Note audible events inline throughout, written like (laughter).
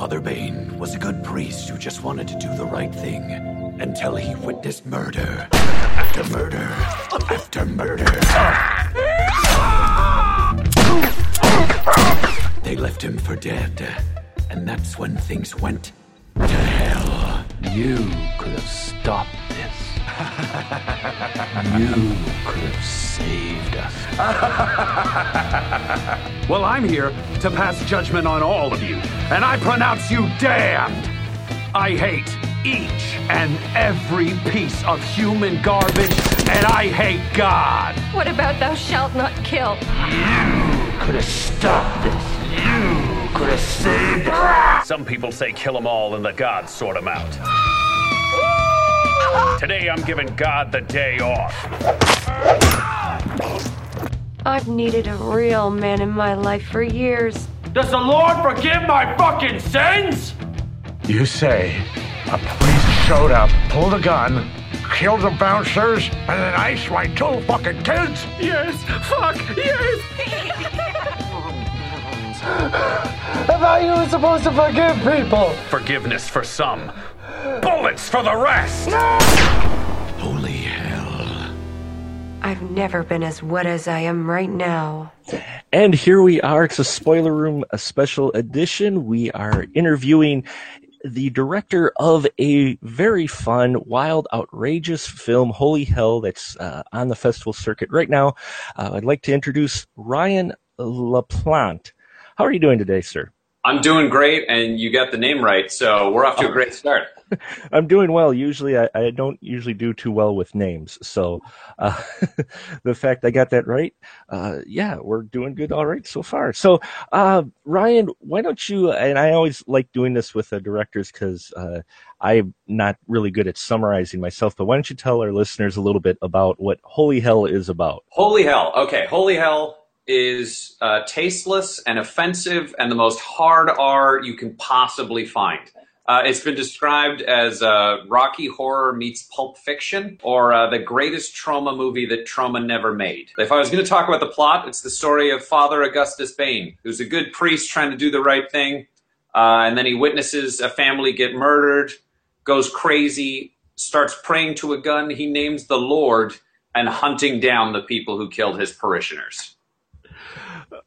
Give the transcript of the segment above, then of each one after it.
Father Bane was a good priest who just wanted to do the right thing until he witnessed murder after murder after murder. They left him for dead, and that's when things went to hell. You could have stopped this. You could have saved us. (laughs) Well, I'm here to pass judgment on all of you, and I pronounce you damned. I hate each and every piece of human garbage, and I hate God. What about thou shalt not kill? You could have stopped this. You could have saved us. Some people say kill them all and the gods sort them out. Today I'm giving God the day off. I've needed a real man in my life for years. Does the Lord forgive my fucking sins? You say a police showed up, pulled a gun, killed the bouncers, and then iced my two fucking kids? Yes, fuck, yes. I thought you were supposed to forgive people. Forgiveness for some, bullets for the rest. Holy hell. I've never been as wet as I am right now. And here we are. It's a spoiler room, a special edition. We are interviewing the director of a very fun, wild, outrageous film, Holy Hell, that's uh, on the festival circuit right now. Uh, I'd like to introduce Ryan LaPlante. How are you doing today, sir? I'm doing great, and you got the name right, so we're off to a great start. (laughs) I'm doing well. Usually, I, I don't usually do too well with names. So, uh, (laughs) the fact I got that right, uh, yeah, we're doing good all right so far. So, uh, Ryan, why don't you? And I always like doing this with the directors because uh, I'm not really good at summarizing myself. But why don't you tell our listeners a little bit about what Holy Hell is about? Holy hell. Okay, holy hell is uh, tasteless and offensive and the most hard R you can possibly find. Uh, it's been described as uh, Rocky Horror meets Pulp Fiction, or uh, the greatest Troma movie that Troma never made. If I was going to talk about the plot, it's the story of Father Augustus Bane, who's a good priest trying to do the right thing, uh, and then he witnesses a family get murdered, goes crazy, starts praying to a gun he names the Lord, and hunting down the people who killed his parishioners.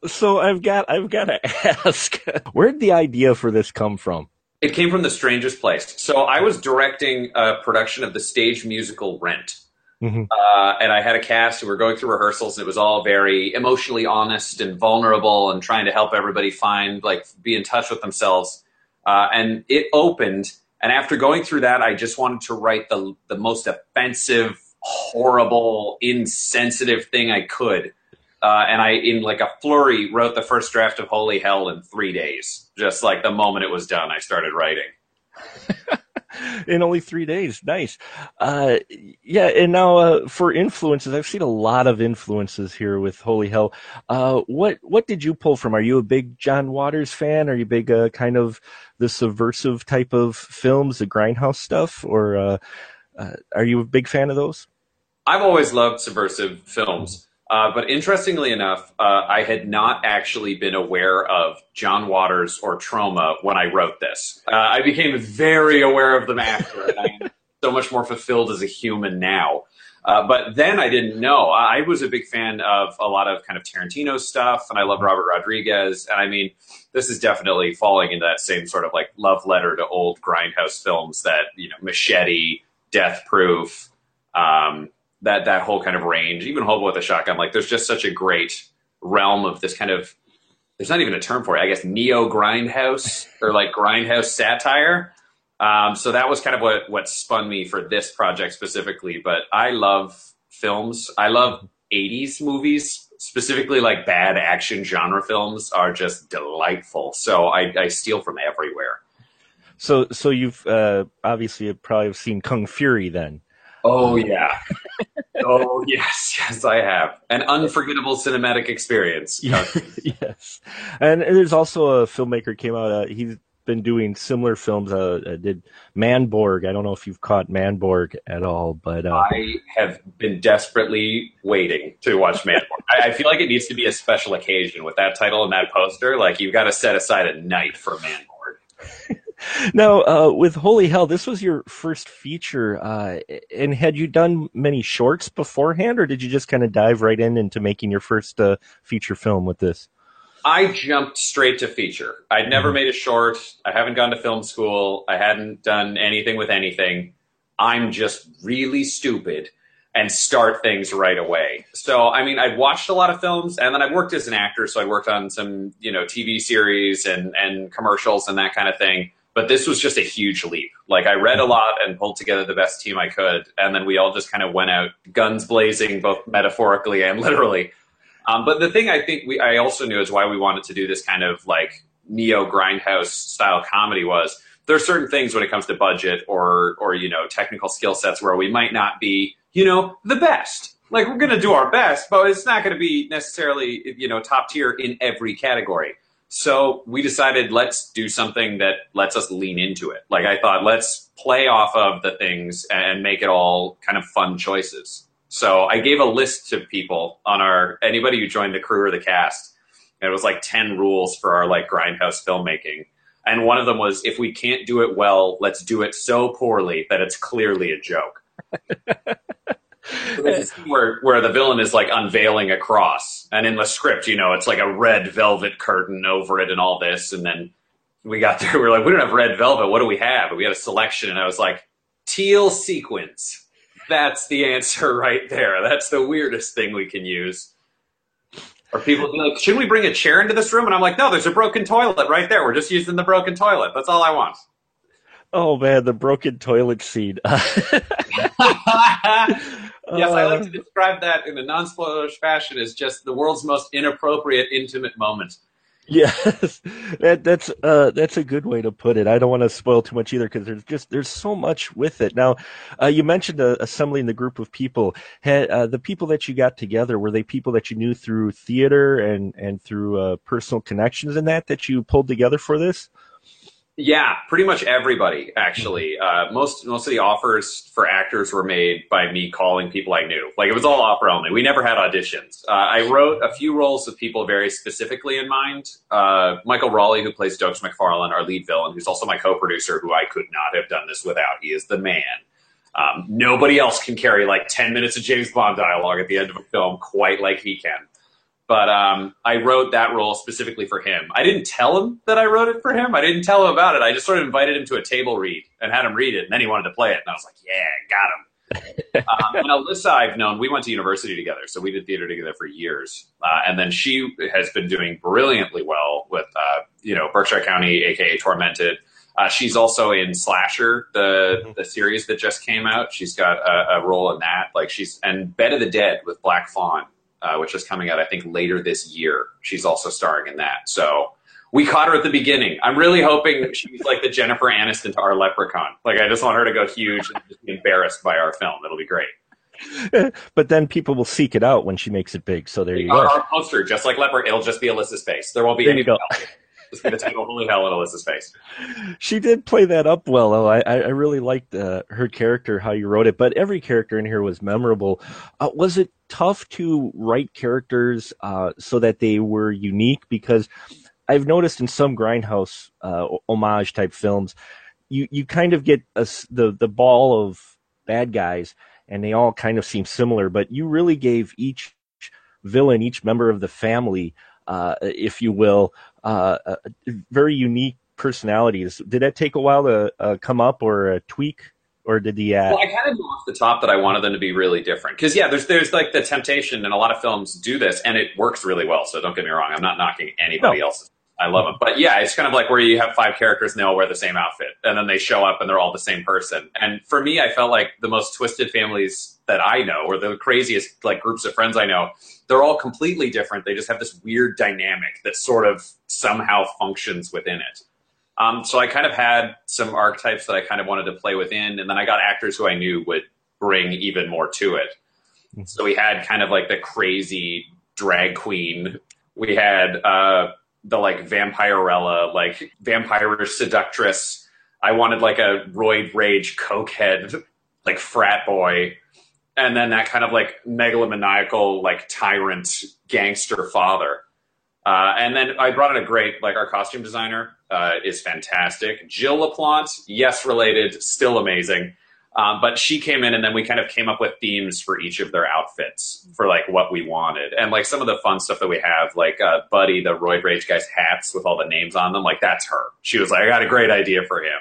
So I've got I've got to (laughs) ask, where did the idea for this come from? It came from the strangest place. So I was directing a production of the stage musical Rent. Mhm. Uh, and I had a cast who were going through rehearsals, and it was all very emotionally honest and vulnerable, and trying to help everybody find, like, be in touch with themselves. Uh, and it opened, and after going through that, I just wanted to write the the most offensive, horrible, insensitive thing I could. Uh, and I, in like a flurry, wrote the first draft of Holy Hell in three days. Just like the moment it was done, I started writing. (laughs) in only three days. Nice. Uh, yeah, and now uh, for influences, I've seen a lot of influences here with Holy Hell. Uh, what what did you pull from? Are you a big John Waters fan? Are you big uh, kind of the subversive type of films, the grindhouse stuff, or uh, uh, are you a big fan of those? I've always loved subversive films. Uh, but interestingly enough, uh, I had not actually been aware of John Waters or Troma when I wrote this. Uh, I became very aware of them after, and I'm (laughs) so much more fulfilled as a human now. Uh, but then I didn't know. I was a big fan of a lot of kind of Tarantino stuff, and I love Robert Rodriguez. And I mean, this is definitely falling into that same sort of like love letter to old grindhouse films that you know, Machete, Death Proof, um, that that whole kind of range. Even Hobo with a Shotgun. Like, there's just such a great realm of this kind of. There's not even a term for it. I guess neo grindhouse or like grindhouse satire. Um, so that was kind of what what spun me for this project specifically. But I love films. I love '80s movies, specifically like bad action genre films, are just delightful. So I, I steal from everywhere. So so you've uh, obviously probably have seen Kung Fury then. Oh yeah. oh yes, (laughs) yes I have an unforgettable cinematic experience. (laughs) yes, and there's also a filmmaker came out. Uh, he's been doing similar films. Uh, uh, did Manborg? I don't know if you've caught Manborg at all, but uh, I have been desperately waiting to watch Manborg. I, I feel like it needs to be a special occasion with that title and that poster. Like you've got to set aside a night for Manborg. (laughs) now, uh, with Holy Hell, this was your first feature, uh, and had you done many shorts beforehand, or did you just kind of dive right in into making your first uh, feature film with this? I jumped straight to feature. I'd never Mm-hmm. made a short. I haven't gone to film school. I hadn't done anything with anything. I'm just really stupid and start things right away. So, I mean, I'd watched a lot of films and then I worked as an actor. So I worked on some, you know, TV series and, and commercials and that kind of thing. But this was just a huge leap. Like I read a lot and pulled together the best team I could. And then we all just kind of went out guns blazing, both metaphorically and (laughs) literally. Um, but the thing I think we I also knew is why we wanted to do this kind of like neo grindhouse style comedy was there are certain things when it comes to budget or or you know technical skill sets where we might not be you know the best. Like we're gonna do our best, but it's not gonna be necessarily you know top tier in every category. So we decided let's do something that lets us lean into it. Like I thought, let's play off of the things and make it all kind of fun choices. So I gave a list to people on our anybody who joined the crew or the cast. And it was like ten rules for our like grindhouse filmmaking. And one of them was if we can't do it well, let's do it so poorly that it's clearly a joke. (laughs) There's a scene where where the villain is like unveiling a cross, and in the script, you know, it's like a red velvet curtain over it and all this, and then we got there, we (laughs) were like, we don't have red velvet. What do we have? And we had a selection, and I was like, teal sequins. That's the answer (laughs) right there. That's the weirdest thing we can use. Or people like, shouldn't we bring a chair into this room? And I'm like, no, there's a broken toilet right there. We're just using the broken toilet. That's all I want. Oh man, the broken toilet scene. (laughs) Yes, I like Uh, to describe that in a non-spoilerish fashion as just the world's most inappropriate intimate moment. Yes, (laughs) that, that's uh, that's a good way to put it. I don't want to spoil too much either because there's just there's so much with it. Now, uh, you mentioned uh, assembling the group of people. Had, uh, the people that you got together were they people that you knew through theater and and through uh, personal connections and that that you pulled together for this? Yeah, pretty much everybody actually. Uh, most most of the offers for actors were made by me calling people I knew. Like it was all offer only. We never had auditions. Uh, I wrote a few roles with people very specifically in mind. Uh, Michael Raleigh, who plays Dokes McFarlane, our lead villain, who's also my co-producer, who I could not have done this without. He is the man. Um, nobody else can carry like ten minutes of James Bond dialogue at the end of a film quite like he can. But um, I wrote that role specifically for him. I didn't tell him that I wrote it for him. I didn't tell him about it. I just sort of invited him to a table read and had him read it, and then he wanted to play it, and I was like, "Yeah, got him." (laughs) um, and Alysa, I've known. We went to university together, so we did theater together for years. Uh, and then she has been doing brilliantly well with, uh, you know, Berkshire County, aka Tormented. Uh, she's also in Slasher, the the series that just came out. She's got a, a role in that. Like she's and Bed of the Dead with Black Fawn uh, which is coming out, I think, later this year. She's also starring in that. So we caught her at the beginning. I'm really hoping she's like the Jennifer Aniston to our Leprechaun. Like, I just want her to go huge and just be embarrassed by our film. It'll be great. (laughs) but then people will seek it out when she makes it big. So there you Our, go. our poster, just like Leper, it'll just be Alysa's face. There won't be There any you go. else. Just be the title Holy Hell and Alysa's face. She did play that up well, though. I, I really liked uh, her character, how you wrote it. But every character in here was memorable. Uh, was it tough to write characters uh, so that they were unique? Because I've noticed in some grindhouse uh, homage type films, you you kind of get a the the ball of bad guys, and they all kind of seem similar. But you really gave each villain, each member of the family, uh, if you will, uh, uh, very unique personalities. Did that take a while to uh, come up or tweak, or did the uh, Well, I kind of knew off the top that I wanted them to be really different because yeah, there's there's like the temptation, and a lot of films do this, and it works really well. So don't get me wrong, I'm not knocking anybody No. else's. I love them, but yeah, it's kind of like where you have five characters and they all wear the same outfit, and then they show up and they're all the same person. And for me, I felt like the most twisted families that I know, or the craziest like groups of friends I know, they're all completely different. They just have this weird dynamic that sort of somehow functions within it. Um, so I kind of had some archetypes that I kind of wanted to play within, and then I got actors who I knew would bring even more to it. So we had kind of like the crazy drag queen. We had uh, the like vampirella, like vampire seductress. I wanted like a roid rage cokehead, (laughs) like frat boy, and then that kind of like megalomaniacal, like tyrant gangster father. Uh, and then I brought in a great, like our costume designer, uh, is fantastic. Jill LaPlante, yes, related, still amazing. Um, but she came in and then we kind of came up with themes for each of their outfits for like what we wanted. And like some of the fun stuff that we have, like uh, Buddy, the Roid Rage guy's hats with all the names on them, like that's her. She was like, I got a great idea for him.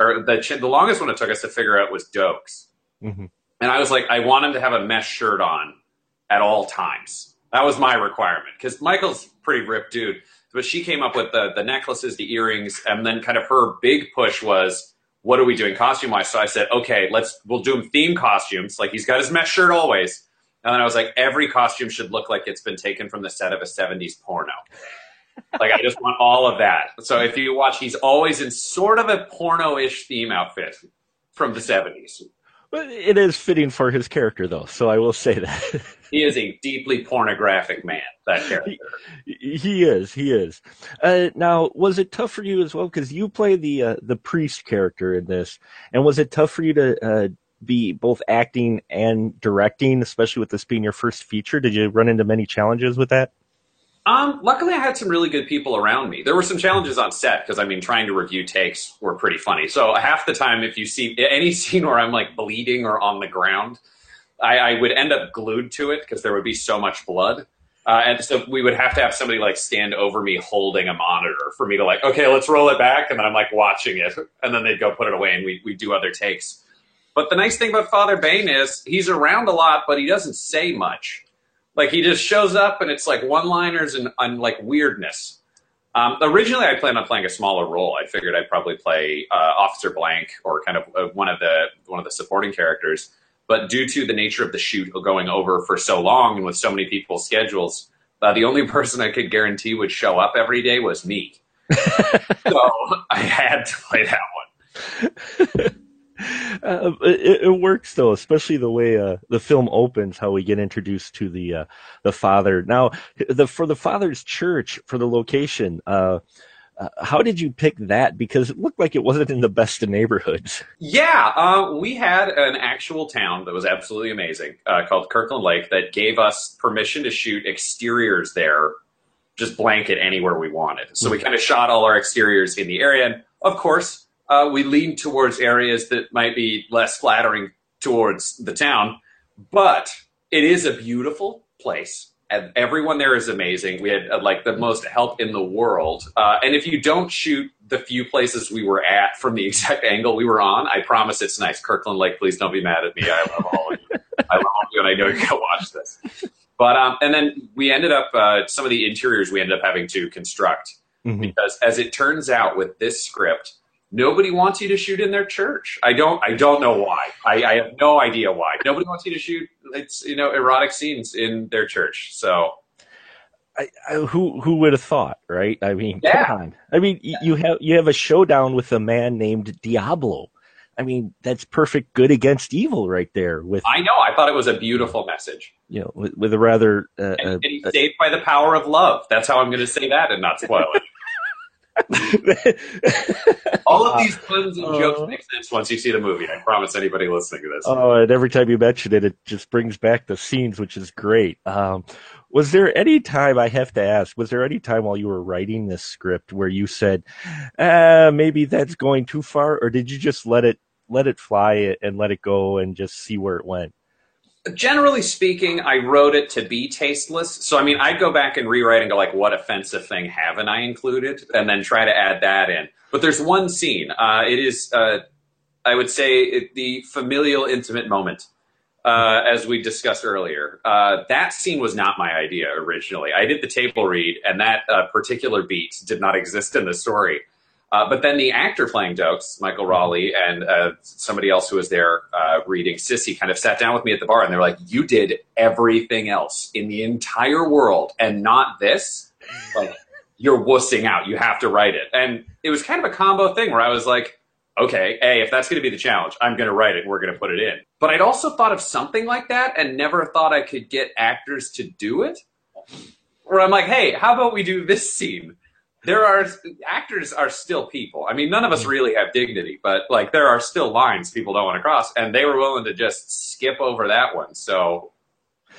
Or the, the longest one it took us to figure out was Dokes. Mm-hmm. And I was like, I want him to have a mesh shirt on at all times. That was my requirement because Michael's pretty ripped dude. But she came up with the, the necklaces, the earrings, and then kind of her big push was, what are we doing costume wise? So I said, okay, let's we'll do him theme costumes. Like he's got his mesh shirt always. And then I was like, every costume should look like it's been taken from the set of a 70s porno. like I just want all of that. So if you watch, he's always in sort of a porno-ish theme outfit from the 70s. It is fitting for his character, though. So I will say that (laughs) he is a deeply pornographic man. That character. He, he is. He is. Uh, now, was it tough for you as well? Because you play the uh, the priest character in this, and was it tough for you to uh, be both acting and directing, especially with this being your first feature? Did you run into many challenges with that? Um, luckily, I had some really good people around me. There were some challenges on set because I mean, trying to review takes were pretty funny. So half the time, if you see any (laughs) scene where I'm like bleeding or on the ground, I, I would end up glued to it because there would be so much blood. Uh, and so we would have to have somebody like stand over me holding a monitor for me to like, okay, let's roll it back. And then I'm like watching it. And then they'd go put it away and we, we do other takes. But the nice thing about Father Bane is he's around a lot, but he doesn't say much. Like he just shows up and it's like one-liners and, and like weirdness. Um, originally, I planned on playing a smaller role. I figured I'd probably play uh, Officer Blank or kind of uh, one of the one of the supporting characters. But due to the nature of the shoot going over for so long and with so many people's schedules, uh, the only (laughs) person I could guarantee would show up every day was me. (laughs) so I had to play that one. (laughs) Uh, it, it, works though, especially the way uh, the film opens. How we get introduced to the uh, the father. Now, the for the father's church for the location. Uh, uh, how did you pick that? Because it looked like it wasn't in the best of neighborhoods. Yeah, uh, we had an actual town that was absolutely amazing called Kirkland Lake that gave us permission to shoot exteriors there, just blanket anywhere we wanted. So we kind of shot all our exteriors in the area, and of course uh, we lean towards areas that might be less flattering towards the town. But it is a beautiful place. And everyone there is amazing. We had uh, like the most help in the world. Uh, and if you don't shoot the few places we were at from the (laughs) exact angle we were on, I promise it's nice. Kirkland Lake, please don't be mad at me. I love all of you. I love all of you, and I know you go watch this. But um, and then we ended up uh, some of the interiors we ended up having to construct mm-hmm. because, as it turns out, with this script, Nobody wants you to shoot in their church. I don't. I don't know why. I, I have no idea why. Nobody wants you to shoot. It's you know erotic scenes in their church. So I, I, who who would have thought, right? I mean, yeah. come on. I mean, you have you have a showdown with a man named Diablo. I mean, that's perfect good against evil right there. With I know, I thought it was a beautiful message. You know, with, with a rather uh, and, and he's uh, saved by the power of love. That's how I'm going to say that and not spoil it. All of these puns and jokes uh, make sense once you see the movie. I promise anybody listening to this. Oh, and every time you mention it, it just brings back the scenes, which is great. Um, was there any time I have to ask? Was there any time while you were writing this script where you said, uh, "Maybe that's going too far," or did you just let it let it fly and let it go and just see where it went? Generally speaking, I wrote it to be tasteless. So, I mean, I'd go back and rewrite and go like, what offensive thing haven't I included? And then try to add that in. But there's one scene. Uh, it is, uh, I would say, it, the familial intimate moment. Uh, as we discussed earlier, uh, that scene was not my idea originally. I did the table read, and that uh, particular beat did not exist in the story. Uh, but then the actor playing Dokes, Michael. Raleigh, and uh, somebody else who was there uh, reading Sissy kind of sat down with me at the bar and they're like, You did everything else in the entire world and not this? Like, you're wussing out. You have to write it. And it was kind of a combo thing where I was like, Okay, A, if that's going to be the challenge, I'm going to write it. We're going to put it in. But I'd also thought of something like that and never thought I could get actors to do it. Where I'm like, Hey, how about we do this scene? There are actors are still people. I mean, none of us mm. really have dignity, but like there are still lines people don't want to cross, and they were willing to just skip over that one. So,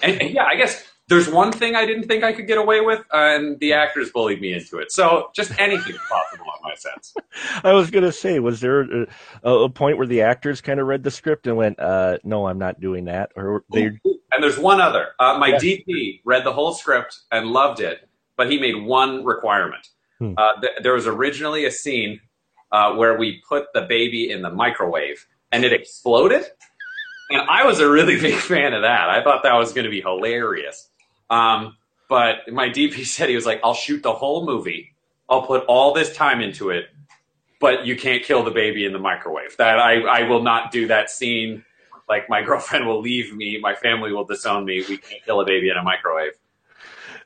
and, and yeah, I guess there's one thing I didn't think I could get away with, uh, and the actors bullied me into it. So just anything possible on my sense. (laughs) I was gonna say, was there a, a point where the actors kind of read the script and went, uh, "No, I'm not doing that," or they? And there's one other. Uh, my DP read the whole script and loved it, but he made one requirement. Hmm. Uh, th- there was originally a scene uh, where we put the baby in the microwave and it exploded. And I was a really (laughs) big fan of that. I thought that was going to be hilarious. Um, but my DP (laughs) said he was like, I'll shoot the whole movie. I'll put all this time into it, but you can't kill the baby in the microwave. That I, I will not do that scene. Like my (laughs) girlfriend will leave me, my family will disown me. We can't kill a baby in a microwave.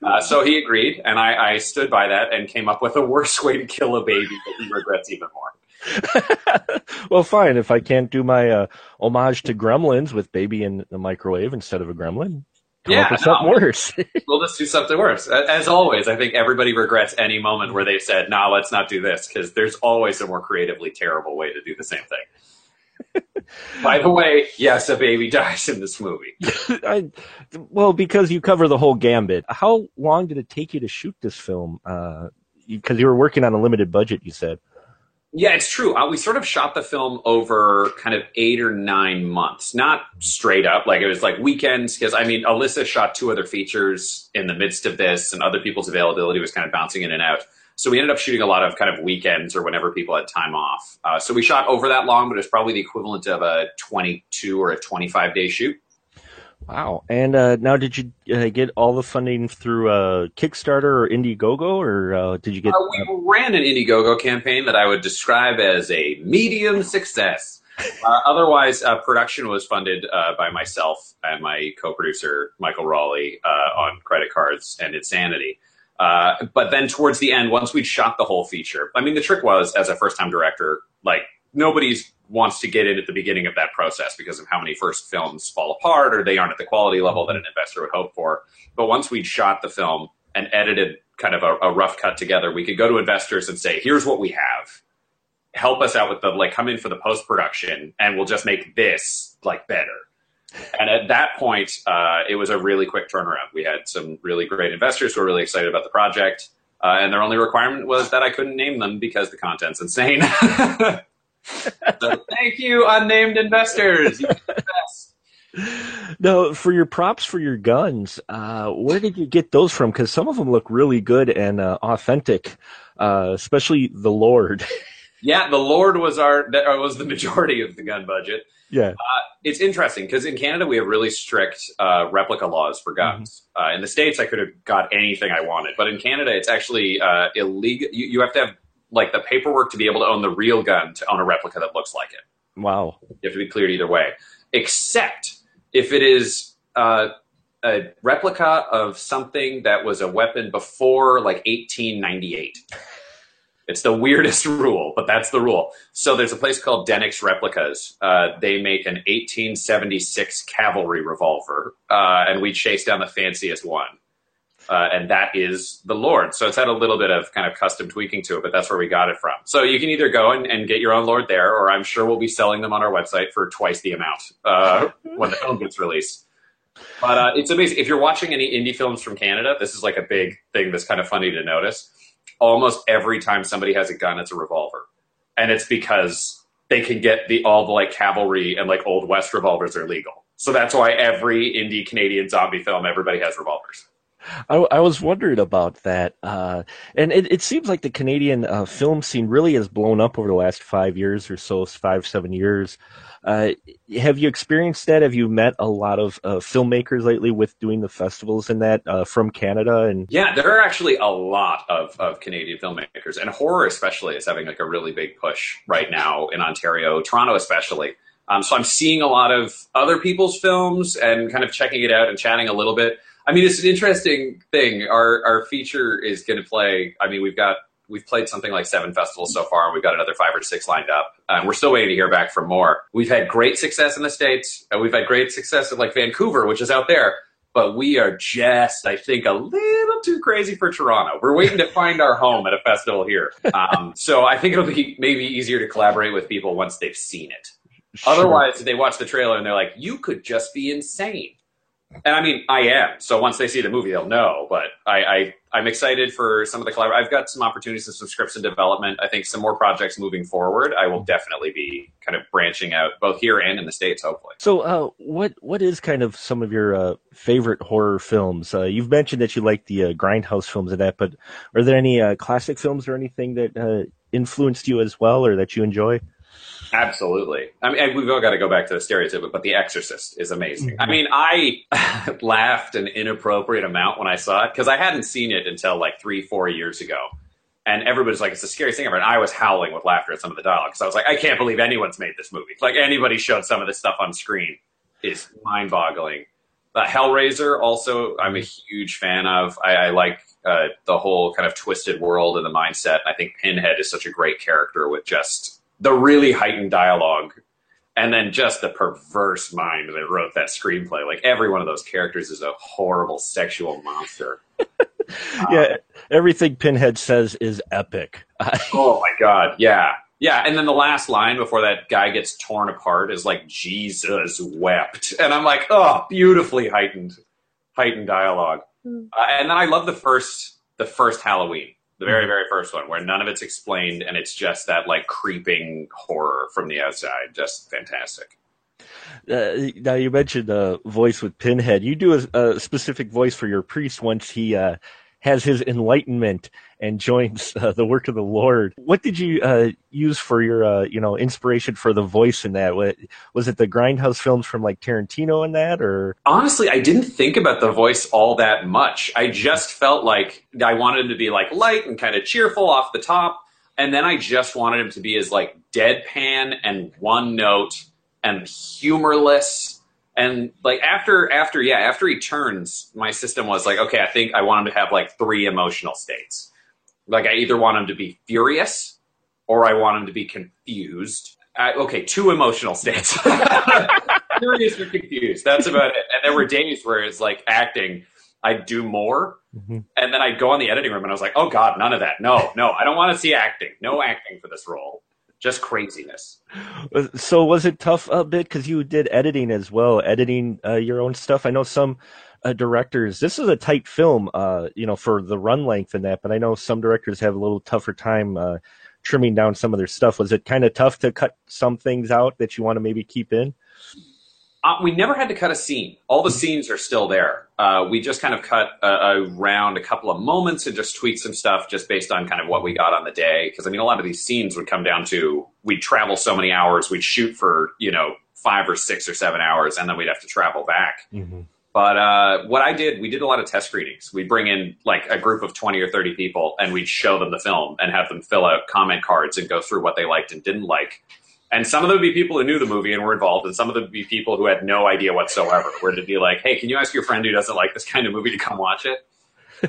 Uh, so he agreed, and I, I stood by that and came up with a worse way to kill a baby that he regrets even more. (laughs) well, fine. If I can't do my uh, homage to Gremlins with baby in the microwave instead of a gremlin, come Yeah, up with no. something worse. (laughs) We'll just do something worse. As always, I think everybody regrets any moment where they've said, "Nah, let's not do this," because there's always a more creatively terrible way to do the same thing. (laughs) By the way, yes, a baby (laughs) dies in this movie. (laughs) I, well, because you cover the whole gambit. How long did it take you to shoot this film? Because you were working on a limited budget, you said. Yeah, it's true. Uh, we sort of shot the film over kind of eight or nine months, not straight up. Like it was like weekends. Because I mean, Alysa shot two other features in the midst of this, and other people's availability was kind of bouncing in and out. So we ended up shooting a lot of kind of weekends or whenever people had time off. Uh, so we shot over that long, but it's probably the equivalent of a 22 or a 25 day shoot. Wow. And uh, now, did you uh, get all the funding through uh, Kickstarter or Indiegogo, or uh, did you get? Uh, we ran an Indiegogo campaign that I would describe as a medium success. Uh, otherwise, uh, production was funded uh, by myself and my co-producer Michael Raleigh uh, on credit cards and Insanity. Uh, but then towards the end, once we'd shot the whole feature, I mean, the trick was as a first-time director, like nobody wants to get in at the beginning of that process because of how many first films fall apart or they aren't at the quality level that an investor would hope for. But once we'd shot the film and edited kind of a, a rough cut together, we could go to investors and say, "Here's what we have. Help us out with the like, come in for the post production, and we'll just make this like better." And at that point, uh, it was a really quick turnaround. We had some really great investors who were really excited about the project, uh, and their only requirement was that I couldn't name them because the content's insane. (laughs) so thank you, unnamed investors. You're the best. No, for your props for your guns, uh, where did you get those from? Because some of them look really good and uh, authentic, uh, especially the Lord. (laughs) Yeah, the Lord was our was the majority of the gun budget. Yeah. It's interesting because in Canada we have really strict uh, replica laws for guns. Uh, in the states, I could have got anything I wanted, but in Canada, it's actually uh, illegal. You, you have to have like the paperwork to be able to own the real gun to own a replica that looks like it. Wow. You have to be cleared either way, except if it is uh, a replica of something that was a weapon before like 1898. It's the weirdest (laughs) rule, but that's the rule. So there's a place called Denix Replicas. Uh, they make an 1876 cavalry revolver, uh, and we chase down the fanciest one. Uh, and that is the Lord. So it's had a little bit of kind of custom tweaking to it, but that's where we got it from. So you can either go and, and get your own Lord there, or I'm sure we'll be selling them on our website for twice the amount uh, (laughs) when the film gets released. But uh, it's amazing. If you're watching any indie films from Canada, this is like a big thing that's kind of funny to notice. Almost every time somebody has a gun, it's a revolver, and it's because they can get the all the like cavalry and like old west revolvers are legal. So that's why every indie Canadian zombie film, everybody has revolvers. I, I was wondering about that, uh, and it, it seems like the Canadian uh, film scene really has blown up over the last five years or so, five seven years. Uh, have you experienced that? Have you met a lot of uh, filmmakers lately with doing the festivals and that uh, from Canada? And Yeah, there are actually a lot of, of Canadian filmmakers, and horror especially is having like a really big push right now in Ontario, Toronto especially. Um, so I'm seeing a lot of other people's films and kind of checking it out and chatting a little bit. I mean, it's an interesting thing. Our our feature is going to play. I mean, we've got we've played something like seven festivals so far, and we've got another five or six lined up. And we're still waiting to hear back from more. We've had great success in the states, and we've had great success in like Vancouver, which is out there. But we are just, I think, a little too crazy for Toronto. We're waiting to find our home at a festival here. (laughs) Um, so I think it'll be maybe easier to collaborate with people once they've seen it. Otherwise, they watch the trailer and they're like, "You could just be insane." And I mean, I am. So once they see the movie, they'll know. But I, I I'm excited for some of the collabor- I've got some opportunities in in development. I think some more projects moving forward. I will definitely be kind of branching out both here and in the states, hopefully. So, uh, what what is kind of some of your uh, favorite horror films? Uh, you've mentioned that you like the uh, grindhouse films and that, but are there any uh, classic films or anything that uh, influenced you as well, or that you enjoy? Absolutely. I mean, we've all got to go back to the stereotype, but The Exorcist is amazing. I mean, I (laughs) laughed an inappropriate amount when I saw it because I hadn't seen it until like three, four years ago. And everybody's like, it's the scariest thing ever. And I was howling with laughter at some of the dialogue because I was like, I can't believe anyone's made this movie. Like anybody showed some of this stuff on screen is mind boggling. Uh, Hellraiser, also, I'm a huge fan of. I, I like uh, the whole kind of twisted world and the mindset. I think Pinhead is such a great character with just the really heightened dialogue and then just the perverse mind that wrote that screenplay. Like every one of those characters is a horrible sexual monster. (laughs) yeah, everything Pinhead says is epic. (laughs) oh my god, yeah. Yeah, and then the last line before that guy gets torn apart is like Jesus wept. And I'm like, "Oh, beautifully heightened heightened dialogue." Uh, and then I love the first the first Halloween the very very first one where none of it's explained and it's just that like creeping horror from the outside just fantastic. Uh, now you mentioned the voice with pinhead. You do a, a, specific voice for your priest once he uh, has his enlightenment and joins uh, the work of the Lord. What did you uh, use for your, uh, you know, inspiration for the voice in that? Was it the Grindhouse films from like Tarantino and that, or? Honestly, I didn't think about the voice all that much. I just felt like I wanted him to be like light and kind of cheerful off the top, and then I just wanted him to be as like deadpan and one note and humorless and like after after yeah after he turns my system was like okay i think i want him to have like three emotional states. Like i either want him to be furious or i want him to be confused. Uh, okay two emotional states. (laughs) Furious or confused that's about it. And there were days where it's like acting i'd do more mm-hmm. and then i'd go on the editing room and i was like oh god none of that. No no i don't want to see acting no acting for this role just craziness. So was it tough a bit because you did editing as well, editing uh, your own stuff? I know some uh, directors. This is a tight film, uh, you know, for the run length and that. But I know some directors have a little tougher time uh, trimming down some of their stuff. Was it kind of tough to cut some things out that you want to maybe keep in? Uh, we never had to cut a scene. All the scenes are still there. Uh, we just kind of cut uh, around a couple of moments and just tweaked some stuff just based on kind of what we got on the day. Because I mean, a lot of these scenes would come down to we'd travel so many hours, we'd shoot for you know five or six or seven hours, and then we'd have to travel back. Mm-hmm. But uh, what I did, we did a lot of test screenings. We'd bring in like a group of 20 or 30 people and we'd show them the film and have them fill out comment cards and go through what they liked and didn't like. And some of them would be people who knew the movie and were involved, and some of them would be people who had no idea whatsoever. Where to be like, hey, can you ask your friend who doesn't like this kind of movie to come watch it?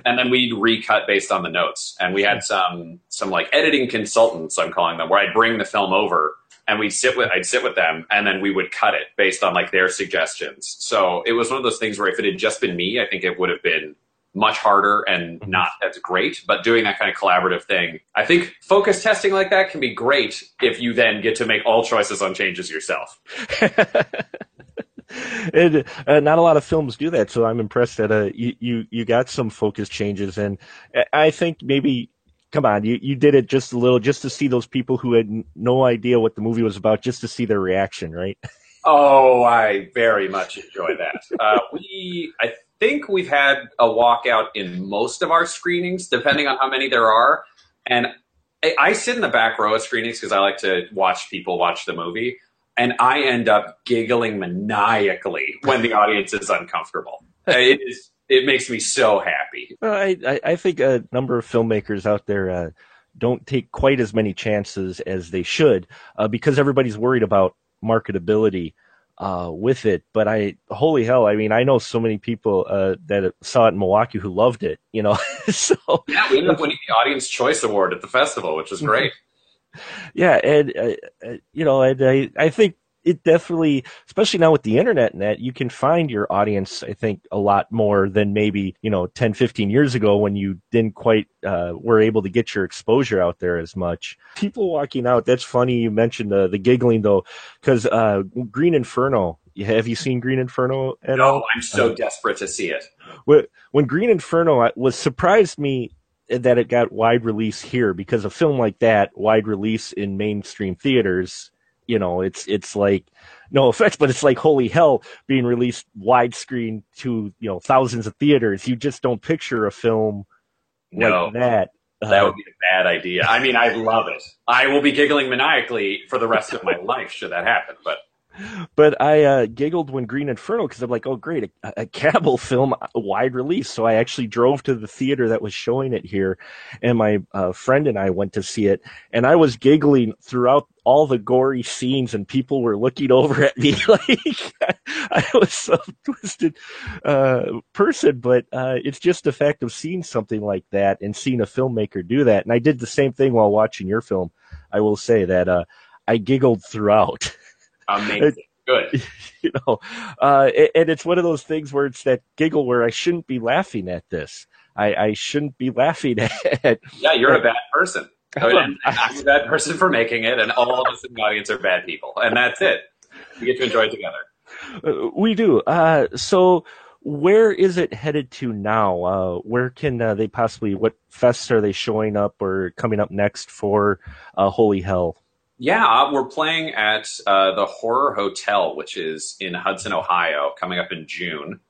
and then we'd recut based on the notes. And we had some some like editing consultants, I'm calling them, where I'd bring the film over and we'd sit with I'd sit with them and then we would cut it based on like their suggestions. So it was one of those things where if it had just been me, I think it would have been much harder and mm-hmm. not as great. But doing that kind of collaborative thing, I think focus testing like that can be great if you then get to make all choices on changes yourself. (laughs) and uh, not a lot of films do that, so I'm impressed that uh, you, you you got some focus changes, and I think maybe come on, you, you did it just a little, just to see those people who had no idea what the movie was about, just to see their reaction, right? Oh, I very much enjoy that. Uh, we, I think we've had a walkout in most of our screenings, depending on how many there are. And I, I sit in the back row of screenings because I like to watch people watch the movie. And I end up giggling maniacally when the audience is uncomfortable. (laughs) it is. It makes me so happy. Well, I, I think a number of filmmakers out there uh, don't take quite as many chances as they should uh, because everybody's worried about marketability uh, with it. But I, holy hell, I mean, I know so many people uh, that saw it in Milwaukee who loved it. You know, (laughs) so yeah, we ended up winning the Audience Choice Award at the festival, which was great. yeah, and uh, uh, you know, and I, I think it definitely, especially now with the internet and that, you can find your audience, I think, a lot more than maybe, you know, 10, 15 years ago when you didn't quite, uh, were able to get your exposure out there as much. People walking out, that's funny. You mentioned the, the giggling though, because, uh, Green Inferno, have you seen Green Inferno at No, all? I'm so desperate to see it. When Green Inferno uh, was surprised me that it got wide release here because a film like that wide release in mainstream theaters, you know, it's it's like no offense, but it's like holy hell being released widescreen to you know thousands of theaters. You just don't picture a film No. like that. That Uh, would be a bad idea. I mean, I love it. I will be giggling maniacally for the rest of my (laughs) life should that happen. But but I uh, giggled when Green Inferno because I'm like, oh great, a, a film wide release. So I actually drove to the theater that was showing it here, and my uh, friend and I went to see it, and I was giggling throughout all the gory scenes, and people were looking (laughs) over at me (laughs) like I was some (laughs) twisted uh, person. But uh, it's just the fact of seeing something like that and seeing a filmmaker do that, and I did the same thing while watching your film. I will say that uh, I giggled throughout. Amazing. Good. (laughs) you know, uh, and it's one of those things where it's that giggle where I shouldn't be laughing at this. I, I shouldn't be laughing (laughs) at. Yeah, you're a bad person. And I'm a bad person for making it, and all of us in the audience are bad people. And that's it. We get to enjoy it together. Uh, we do. Uh, so, where is it headed to now? Uh, where can uh, they possibly? What fests are they showing up or coming up next for uh, Holy Hell? Yeah, uh, we're playing at uh, the Horror Hotel, which is in Hudson, Ohio, coming up in June.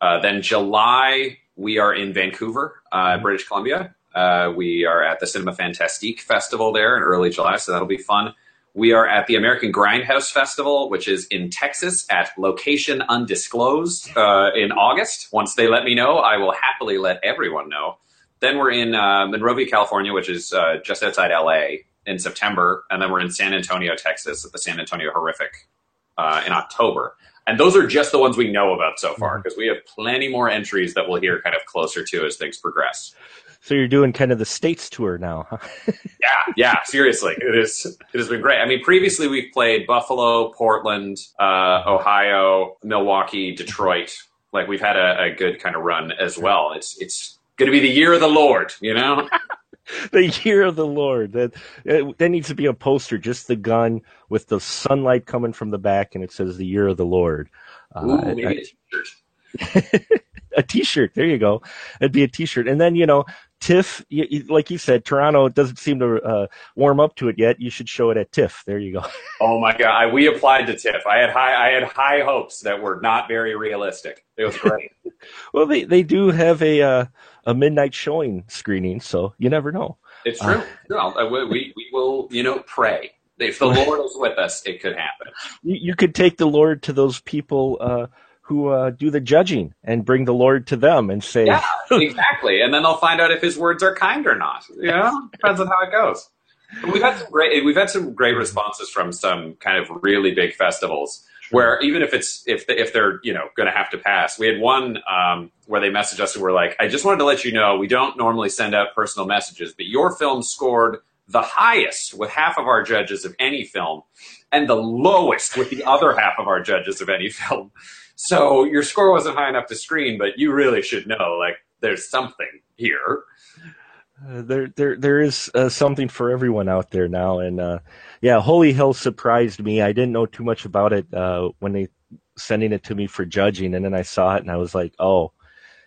Uh, then July, we are in Vancouver, uh, British Columbia. Uh, we are at the Cinema Fantastique Festival there in early July, so that'll be fun. We are at the American Grindhouse Festival, which is in Texas at location undisclosed uh, in August. Once they let me know, I will happily let everyone know. Then we're in uh, Monrovia, California, which is uh, just outside LA in September, and then we're in San Antonio, Texas, at the San Antonio Horrific uh, in October. And those are just the ones we know about so far, because we have plenty more entries that we'll hear kind of closer to as things progress. So you're doing kind of the states tour now, huh? (laughs) Yeah, yeah, seriously, it is. It has been great. I mean, previously we've played Buffalo, Portland, uh, Ohio, Milwaukee, Detroit. Like we've had a, a good kind of run as well. It's it's going to be the year of the Lord, you know. (laughs) (laughs) the year of the Lord. That uh, that needs to be a poster, just the gun with the sunlight coming from the back, and it says the year of the Lord. Uh, maybe I- a t-shirt. (laughs) a t-shirt. There you go. It'd be a t-shirt. And then, you know, TIFF, you, you, like you said, Toronto doesn't seem to uh, warm up to it yet. You should show it at TIFF. There you go. (laughs) Oh my god, I, we applied to TIFF. I had high I had high hopes that were not very realistic. It was great. (laughs) well, they, they do have a uh, a midnight showing screening, so you never know. It's true. No, we, we we will, you know, pray. If the (laughs) Lord is with us, it could happen. You, you could take the Lord to those people uh, who uh, do the judging and bring the Lord to them and say, Yeah, exactly. And then they'll find out if his words are kind or not. You know, depends on how it goes. But We've had some great we've had some great responses from some kind of really big festivals where even if it's if the, if they're you know going to have to pass. We had one um, where they messaged us and were like, "I just wanted to let you know we don't normally send out personal messages, but your film scored the highest with half of our judges of any film, and the lowest with the other half of our judges of any (laughs) film. So your score wasn't high enough to screen, but you really should know like there's something here." Uh, there, there, there is uh, something for everyone out there now, and uh, yeah, Holy Hell surprised me. I didn't know too much about it uh, when they sending it to me for judging, and then I saw it, and I was like, oh,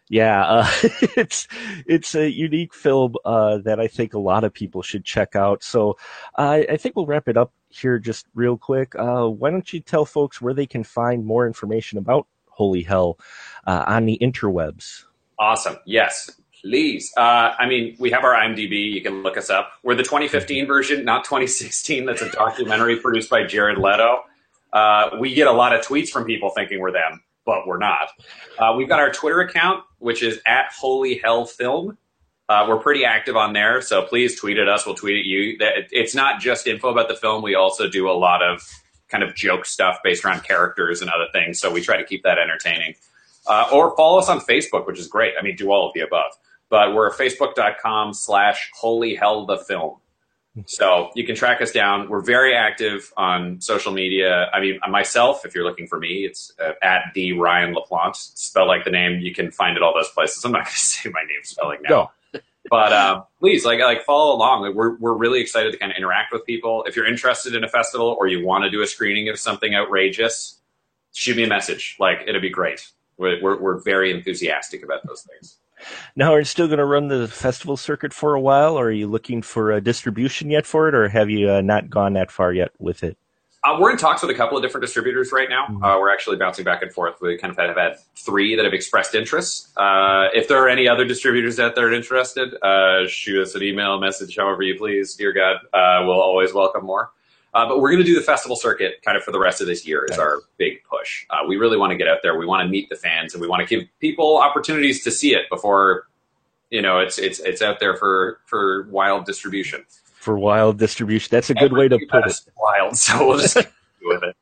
yeah, uh, (laughs) it's it's a unique film uh, that I think a lot of people should check out. So I think we'll wrap it up here just real quick. Uh, why don't you tell folks where they can find more information about Holy Hell uh, on the interwebs? Awesome. Yes, please. Uh, I mean, we have our IMDb. You can look us up. We're the 2015 version, not 2016. That's a documentary produced by Jared Leto. Uh, we get a lot of tweets from people thinking we're them, but we're not. Uh, we've got our Twitter account, which is at Holy Hell Film. Uh, we're pretty active on there, so please tweet at us. We'll tweet at you. It's not just info about the film. We also do a lot of kind of joke stuff based around characters and other things. So we try to keep that entertaining. Uh, or follow us on Facebook, which is great. I mean, do all of the above. But we're facebook.com slash holy hell the film. So you can track us down. We're very active on social media. I mean, myself, if you're looking for me, it's uh, at the Ryan LaPlante. Spell like the name. You can find it all those places. I'm not going (laughs) to say my name spelling now. But um, please, like, like follow along. Like, we're we're really excited to kind of interact with people. If you're interested in a festival or you want to do a screening of something outrageous, shoot me a message. Like it'll be great. We're, we're, we're very enthusiastic about those things. Now, are you still going to run the festival circuit for a while, or are you looking for a distribution yet for it, or have you uh, not gone that far yet with it? Uh, we're in talks with a couple of different distributors right now. Mm-hmm. Uh, we're actually bouncing back and forth. We kind of have had three that have expressed interest. Uh, if there are any other distributors out there interested, uh, shoot us an email, message, however you please. Dear God, uh, we'll always welcome more. Uh, but we're going to do the festival circuit kind of for the rest of this year is our big push. we really want to get out there. We want to meet the fans, and we want to give people opportunities to see it before you know it's it's it's out there for for wild distribution for wild distribution. That's a good way to put it. Wild, so we'll just with (laughs) it.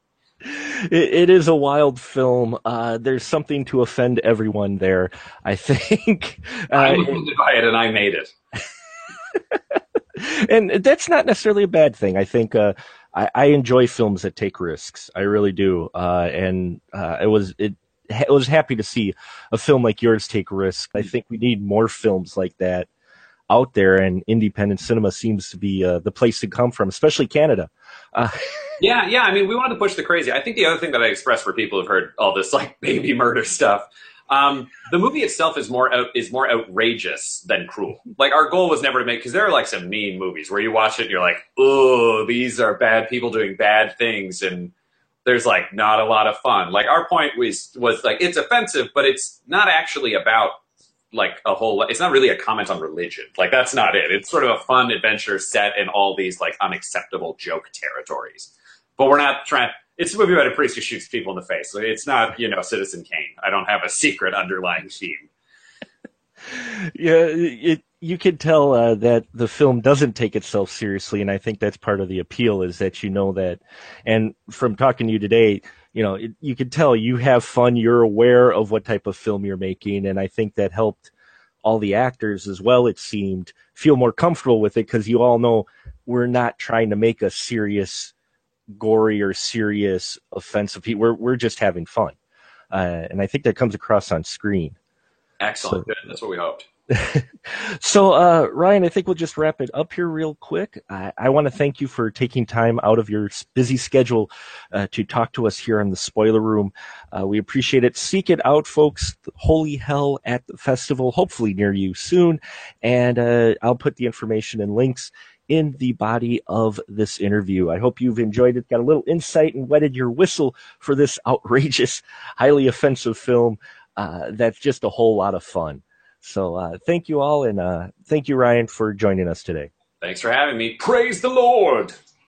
It, it is a wild film. Uh, there's something to offend everyone there. I think. Uh, I'm offended by it, and I made it. (laughs) and that's not necessarily a bad thing. I think uh, I, I, enjoy films that take risks. I really do. Uh, and uh, it was it. I was happy to see a film like yours take risks. I think we need more films like that out there, and independent cinema seems to be uh, the place to come from, especially Canada. Uh, (laughs) yeah, yeah. I mean, we wanted to push the crazy. I think the other thing that I expressed for people who've heard all this like baby murder stuff. Um, the movie itself is more out, is more outrageous than cruel. Like our goal was never to make because there are like some mean movies where you watch it and you're like, oh, these are bad people doing bad things, and there's like not a lot of fun. Like our point was was like it's offensive, but it's not actually about like a whole it's not really a comment on religion. Like that's not it. It's sort of a fun adventure set in all these like unacceptable joke territories. But we're not trying it's a movie about a priest who shoots people in the face. It's not you know citizen kane. I don't have a secret underlying theme. (laughs) Yeah it you can tell uh, that the film doesn't take itself seriously and i think that's part of the appeal is that you know that and from talking to you today you know, it, you can tell you have fun. You're aware of what type of film you're making, and I think that helped all the actors as well. It seemed feel more comfortable with it because you all know we're not trying to make a serious, gory or serious offensive. We're we're just having fun, uh, and I think that comes across on screen. Excellent. So. That's what we hoped. So, uh, Ryan, I think we'll just wrap it up here real quick. I, I want to thank you for taking time out of your busy schedule uh, to talk to us here in the spoiler room. Uh, we appreciate it. Seek it out, folks. Holy Hell at the festival, hopefully near you soon. And uh, I'll put the information and links in the body of this interview. I hope you've enjoyed it, got a little insight, and wetted your whistle for this (laughs) outrageous, highly offensive film. Uh, that's just a whole lot of fun. So uh, thank you all, and uh, thank you, Ryan, for joining us today. Thanks for having me. Praise the Lord.